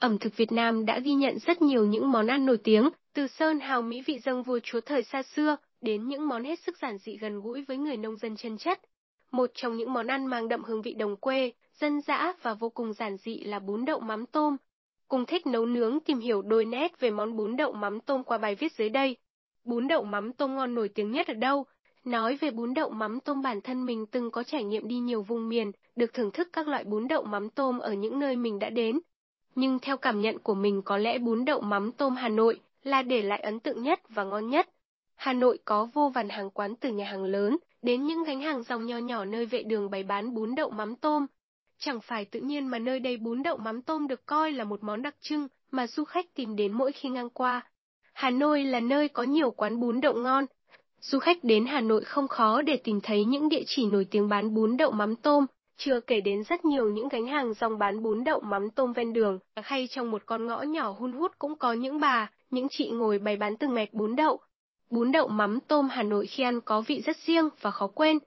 ẩm thực Việt Nam đã ghi nhận rất nhiều những món ăn nổi tiếng, từ sơn hào mỹ vị dâng vua chúa thời xa xưa, đến những món hết sức giản dị gần gũi với người nông dân chân chất. Một trong những món ăn mang đậm hương vị đồng quê, dân dã và vô cùng giản dị là bún đậu mắm tôm. Cùng thích nấu nướng tìm hiểu đôi nét về món bún đậu mắm tôm qua bài viết dưới đây. Bún đậu mắm tôm ngon nổi tiếng nhất ở đâu? Nói về bún đậu mắm tôm bản thân mình từng có trải nghiệm đi nhiều vùng miền, được thưởng thức các loại bún đậu mắm tôm ở những nơi mình đã đến. Nhưng theo cảm nhận của mình có lẽ bún đậu mắm tôm Hà Nội là để lại ấn tượng nhất và ngon nhất. Hà Nội có vô vàn hàng quán từ nhà hàng lớn đến những gánh hàng dòng nho nhỏ nơi vệ đường bày bán bún đậu mắm tôm. Chẳng phải tự nhiên mà nơi đây bún đậu mắm tôm được coi là một món đặc trưng mà du khách tìm đến mỗi khi ngang qua. Hà Nội là nơi có nhiều quán bún đậu ngon. Du khách đến Hà Nội không khó để tìm thấy những địa chỉ nổi tiếng bán bún đậu mắm tôm, chưa kể đến rất nhiều những gánh hàng dòng bán bún đậu mắm tôm ven đường, hay trong một con ngõ nhỏ hun hút cũng có những bà, những chị ngồi bày bán từng mẹt bún đậu. Bún đậu mắm tôm Hà Nội khi ăn có vị rất riêng và khó quên.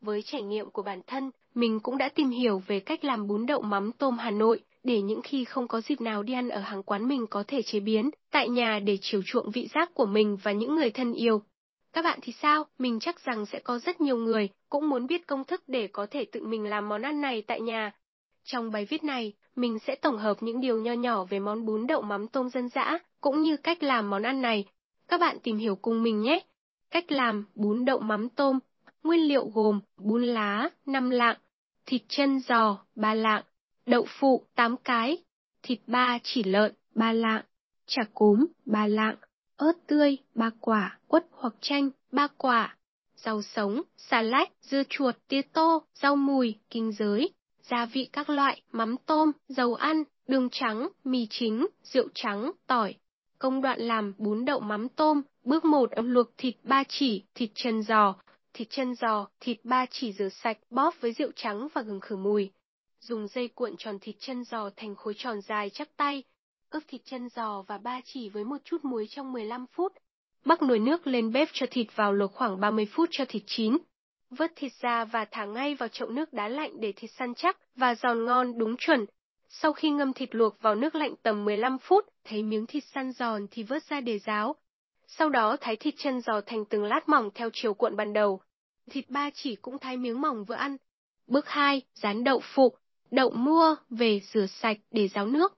Với trải nghiệm của bản thân, mình cũng đã tìm hiểu về cách làm bún đậu mắm tôm Hà Nội, để những khi không có dịp nào đi ăn ở hàng quán mình có thể chế biến tại nhà để chiều chuộng vị giác của mình và những người thân yêu. Các bạn thì sao? Mình chắc rằng sẽ có rất nhiều người cũng muốn biết công thức để có thể tự mình làm món ăn này tại nhà. Trong bài viết này, mình sẽ tổng hợp những điều nho nhỏ về món bún đậu mắm tôm dân dã, cũng như cách làm món ăn này. Các bạn tìm hiểu cùng mình nhé. Cách làm bún đậu mắm tôm. Nguyên liệu gồm bún lá 5 lạng, thịt chân giò 3 lạng, đậu phụ 8 cái, thịt ba chỉ lợn 3 lạng, chả cốm 3 lạng, ớt tươi 3 quả, quất hoặc chanh 3 quả, rau sống, xà lách, dưa chuột, tía tô, rau mùi, kinh giới, gia vị các loại, mắm tôm, dầu ăn, đường trắng, mì chính, rượu trắng, tỏi. Công đoạn làm bún đậu mắm tôm, bước 1 luộc thịt ba chỉ, thịt chân giò, thịt chân giò, thịt ba chỉ rửa sạch, bóp với rượu trắng và gừng khử mùi. Dùng dây cuộn tròn thịt chân giò thành khối tròn dài chắc tay, ướp thịt chân giò và ba chỉ với một chút muối trong 15 phút. Bắc nồi nước lên bếp cho thịt vào luộc khoảng 30 phút cho thịt chín. Vớt thịt ra và thả ngay vào chậu nước đá lạnh để thịt săn chắc và giòn ngon đúng chuẩn. Sau khi ngâm thịt luộc vào nước lạnh tầm 15 phút, thấy miếng thịt săn giòn thì vớt ra để ráo. Sau đó thái thịt chân giò thành từng lát mỏng theo chiều cuộn ban đầu. Thịt ba chỉ cũng thái miếng mỏng vừa ăn. Bước 2, rán đậu phụ. Đậu mua, về rửa sạch để ráo nước.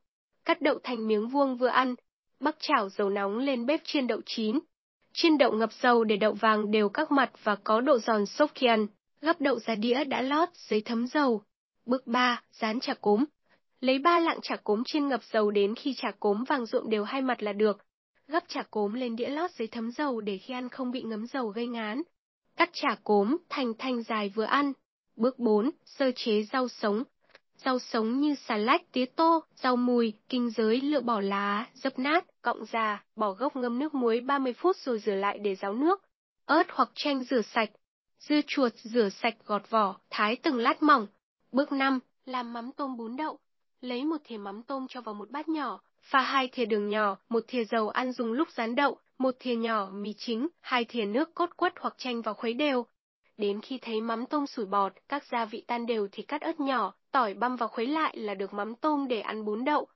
Cắt đậu thành miếng vuông vừa ăn. Bắc chảo dầu nóng lên bếp chiên đậu chín. Chiên đậu ngập dầu để đậu vàng đều các mặt và có độ giòn sốc khi ăn. Gắp đậu ra đĩa đã lót dưới thấm dầu. Bước 3, rán chả cốm. Lấy ba lạng chả cốm chiên ngập dầu đến khi chả cốm vàng ruộm đều hai mặt là được. Gắp chả cốm lên đĩa lót dưới thấm dầu để khi ăn không bị ngấm dầu gây ngán. Cắt chả cốm thành thanh dài vừa ăn. Bước 4, sơ chế rau sống. Rau sống như xà lách, tía tô, rau mùi, kinh giới lựa bỏ lá, dấp nát, cọng già, bỏ gốc ngâm nước muối 30 phút rồi rửa lại để ráo nước. Ớt hoặc chanh rửa sạch. Dưa chuột rửa sạch gọt vỏ, thái từng lát mỏng. Bước 5, làm mắm tôm bún đậu. Lấy một thìa mắm tôm cho vào một bát nhỏ, pha hai thìa đường nhỏ, một thìa dầu ăn dùng lúc rán đậu, một thìa nhỏ mì chính, hai thìa nước cốt quất hoặc chanh vào khuấy đều. Đến khi thấy mắm tôm sủi bọt, các gia vị tan đều thì cắt ớt nhỏ, tỏi băm và khuấy lại là được mắm tôm để ăn bún đậu.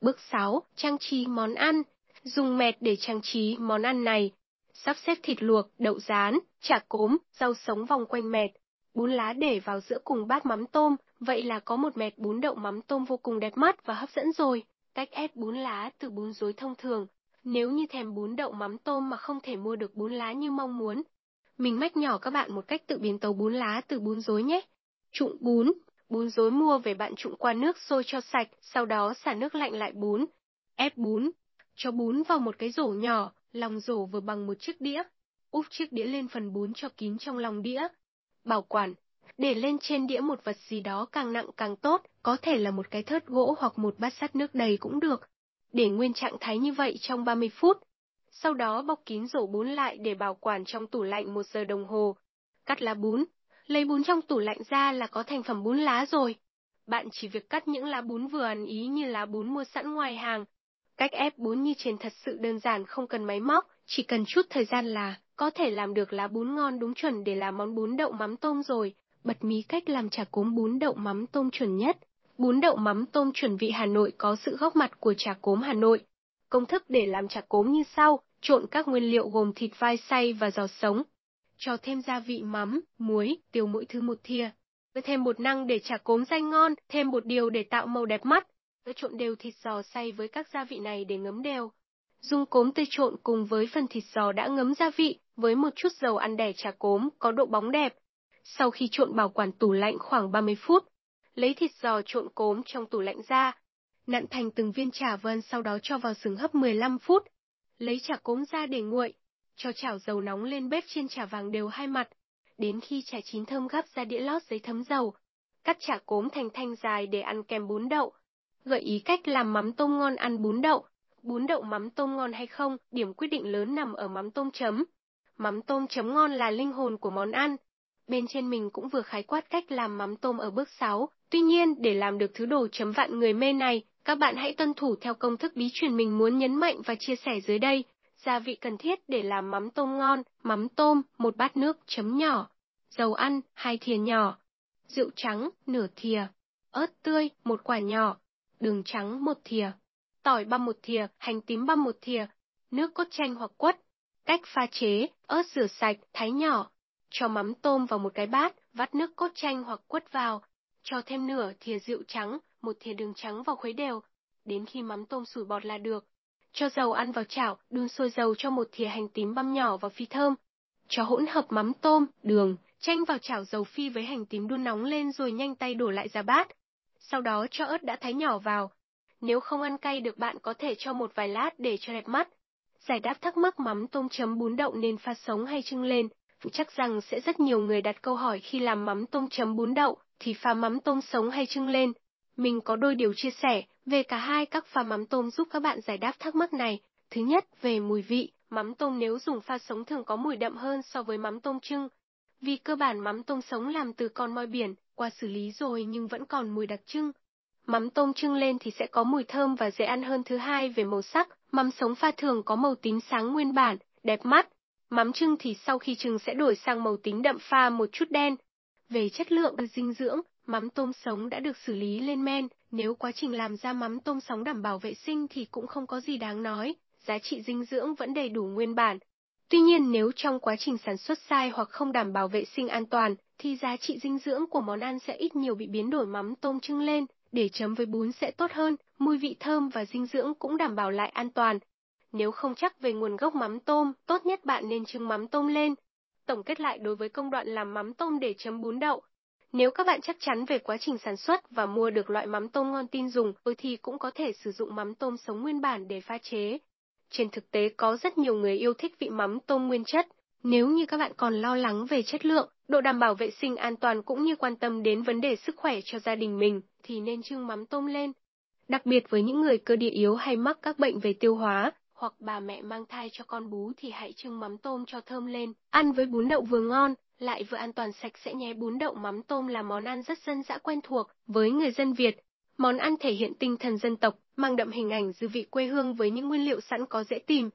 Bước 6. Trang trí món ăn. Dùng mẹt để trang trí món ăn này. Sắp xếp thịt luộc, đậu rán, chả cốm, rau sống vòng quanh mẹt. Bún lá để vào giữa cùng bát mắm tôm, vậy là có một mẹt bún đậu mắm tôm vô cùng đẹp mắt và hấp dẫn rồi. Cách ép bún lá từ bún rối thông thường. Nếu như thèm bún đậu mắm tôm mà không thể mua được bún lá như mong muốn, mình mách nhỏ các bạn một cách tự biến tấu bún lá từ bún rối nhé. Trụng bún, bún rối mua về bạn trụng qua nước sôi cho sạch, sau đó xả nước lạnh lại bún. Ép bún, cho bún vào một cái rổ nhỏ, lòng rổ vừa bằng một chiếc đĩa. Úp chiếc đĩa lên phần bún cho kín trong lòng đĩa. Bảo quản, để lên trên đĩa một vật gì đó càng nặng càng tốt, có thể là một cái thớt gỗ hoặc một bát sắt nước đầy cũng được. Để nguyên trạng thái như vậy trong 30 phút. Sau đó bọc kín rổ bún lại để bảo quản trong tủ lạnh một giờ đồng hồ. Cắt lá bún. Lấy bún trong tủ lạnh ra là có thành phẩm bún lá rồi. Bạn chỉ việc cắt những lá bún vừa ăn ý như lá bún mua sẵn ngoài hàng. Cách ép bún như trên thật sự đơn giản không cần máy móc, chỉ cần chút thời gian là có thể làm được lá bún ngon đúng chuẩn để làm món bún đậu mắm tôm rồi. Bật mí cách làm chả cốm bún đậu mắm tôm chuẩn nhất. Bún đậu mắm tôm chuẩn vị Hà Nội có sự góp mặt của chả cốm Hà Nội. Công thức để làm chả cốm như sau, trộn các nguyên liệu gồm thịt vai xay và giò sống. Cho thêm gia vị mắm, muối, tiêu mỗi thứ một thìa. Thêm bột năng để chả cốm dai ngon, thêm bột điều để tạo màu đẹp mắt. Trộn đều thịt giò xay với các gia vị này để ngấm đều. Dùng cốm tươi trộn cùng với phần thịt giò đã ngấm gia vị, với một chút dầu ăn đẻ chả cốm có độ bóng đẹp. Sau khi trộn bảo quản tủ lạnh khoảng 30 phút, lấy thịt giò trộn cốm trong tủ lạnh ra, nặn thành từng viên chả vân sau đó cho vào sừng hấp 15 phút. Lấy chả cốm ra để nguội, cho chảo dầu nóng lên bếp trên chả vàng đều hai mặt, đến khi chả chín thơm gắp ra đĩa lót giấy thấm dầu. Cắt chả cốm thành thanh dài để ăn kèm bún đậu. Gợi ý cách làm mắm tôm ngon ăn bún đậu. Bún đậu mắm tôm ngon hay không, điểm quyết định lớn nằm ở mắm tôm chấm. Mắm tôm chấm ngon là linh hồn của món ăn. Bên trên mình cũng vừa khái quát cách làm mắm tôm ở bước 6. Tuy nhiên, để làm được thứ đồ chấm vạn người mê này, các bạn hãy tuân thủ theo công thức bí truyền mình muốn nhấn mạnh và chia sẻ dưới đây. Gia vị cần thiết để làm mắm tôm ngon, mắm tôm, một bát nước chấm nhỏ, dầu ăn, hai thìa nhỏ, rượu trắng, nửa thìa, ớt tươi, một quả nhỏ, đường trắng, một thìa, tỏi băm một thìa, hành tím băm một thìa, nước cốt chanh hoặc quất. Cách pha chế, ớt rửa sạch, thái nhỏ, cho mắm tôm vào một cái bát, vắt nước cốt chanh hoặc quất vào, cho thêm nửa thìa rượu trắng, một thìa đường trắng vào khuấy đều, đến khi mắm tôm sủi bọt là được. Cho dầu ăn vào chảo, đun sôi dầu cho một thìa hành tím băm nhỏ vào phi thơm. Cho hỗn hợp mắm tôm, đường, chanh vào chảo dầu phi với hành tím đun nóng lên rồi nhanh tay đổ lại ra bát. Sau đó cho ớt đã thái nhỏ vào. Nếu không ăn cay được bạn có thể cho một vài lát để cho đẹp mắt. Giải đáp thắc mắc mắm tôm chấm bún đậu nên pha sống hay trưng lên. Chắc rằng sẽ rất nhiều người đặt câu hỏi khi làm mắm tôm chấm bún đậu, thì pha mắm tôm sống hay trưng lên. Mình có đôi điều chia sẻ về cả hai các pha mắm tôm giúp các bạn giải đáp thắc mắc này. Thứ nhất, về mùi vị, mắm tôm nếu dùng pha sống thường có mùi đậm hơn so với mắm tôm trưng. Vì cơ bản mắm tôm sống làm từ con moi biển, qua xử lý rồi nhưng vẫn còn mùi đặc trưng. Mắm tôm trưng lên thì sẽ có mùi thơm và dễ ăn hơn thứ hai về màu sắc, mắm sống pha thường có màu tím sáng nguyên bản, đẹp mắt. Mắm trưng thì sau khi trưng sẽ đổi sang màu tím đậm pha một chút đen. Về chất lượng và dinh dưỡng, Mắm tôm sống đã được xử lý lên men, nếu quá trình làm ra mắm tôm sống đảm bảo vệ sinh thì cũng không có gì đáng nói, giá trị dinh dưỡng vẫn đầy đủ nguyên bản. Tuy nhiên nếu trong quá trình sản xuất sai hoặc không đảm bảo vệ sinh an toàn, thì giá trị dinh dưỡng của món ăn sẽ ít nhiều bị biến đổi mắm tôm trưng lên, để chấm với bún sẽ tốt hơn, mùi vị thơm và dinh dưỡng cũng đảm bảo lại an toàn. Nếu không chắc về nguồn gốc mắm tôm, tốt nhất bạn nên trưng mắm tôm lên. Tổng kết lại đối với công đoạn làm mắm tôm để chấm bún đậu, nếu các bạn chắc chắn về quá trình sản xuất và mua được loại mắm tôm ngon tin dùng, ừ thì cũng có thể sử dụng mắm tôm sống nguyên bản để pha chế. Trên thực tế có rất nhiều người yêu thích vị mắm tôm nguyên chất. Nếu như các bạn còn lo lắng về chất lượng, độ đảm bảo vệ sinh an toàn cũng như quan tâm đến vấn đề sức khỏe cho gia đình mình, thì nên trưng mắm tôm lên. Đặc biệt với những người cơ địa yếu hay mắc các bệnh về tiêu hóa, hoặc bà mẹ mang thai cho con bú thì hãy trưng mắm tôm cho thơm lên, ăn với bún đậu vừa ngon, lại vừa an toàn sạch sẽ nhé bún đậu mắm tôm là món ăn rất dân dã quen thuộc với người dân Việt. Món ăn thể hiện tinh thần dân tộc, mang đậm hình ảnh dư vị quê hương với những nguyên liệu sẵn có dễ tìm.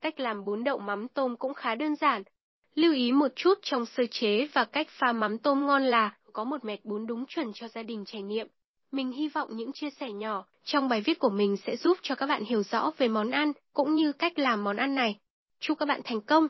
Cách làm bún đậu mắm tôm cũng khá đơn giản. Lưu ý một chút trong sơ chế và cách pha mắm tôm ngon là có một mẹt bún đúng chuẩn cho gia đình trải nghiệm. Mình hy vọng những chia sẻ nhỏ trong bài viết của mình sẽ giúp cho các bạn hiểu rõ về món ăn cũng như cách làm món ăn này. Chúc các bạn thành công!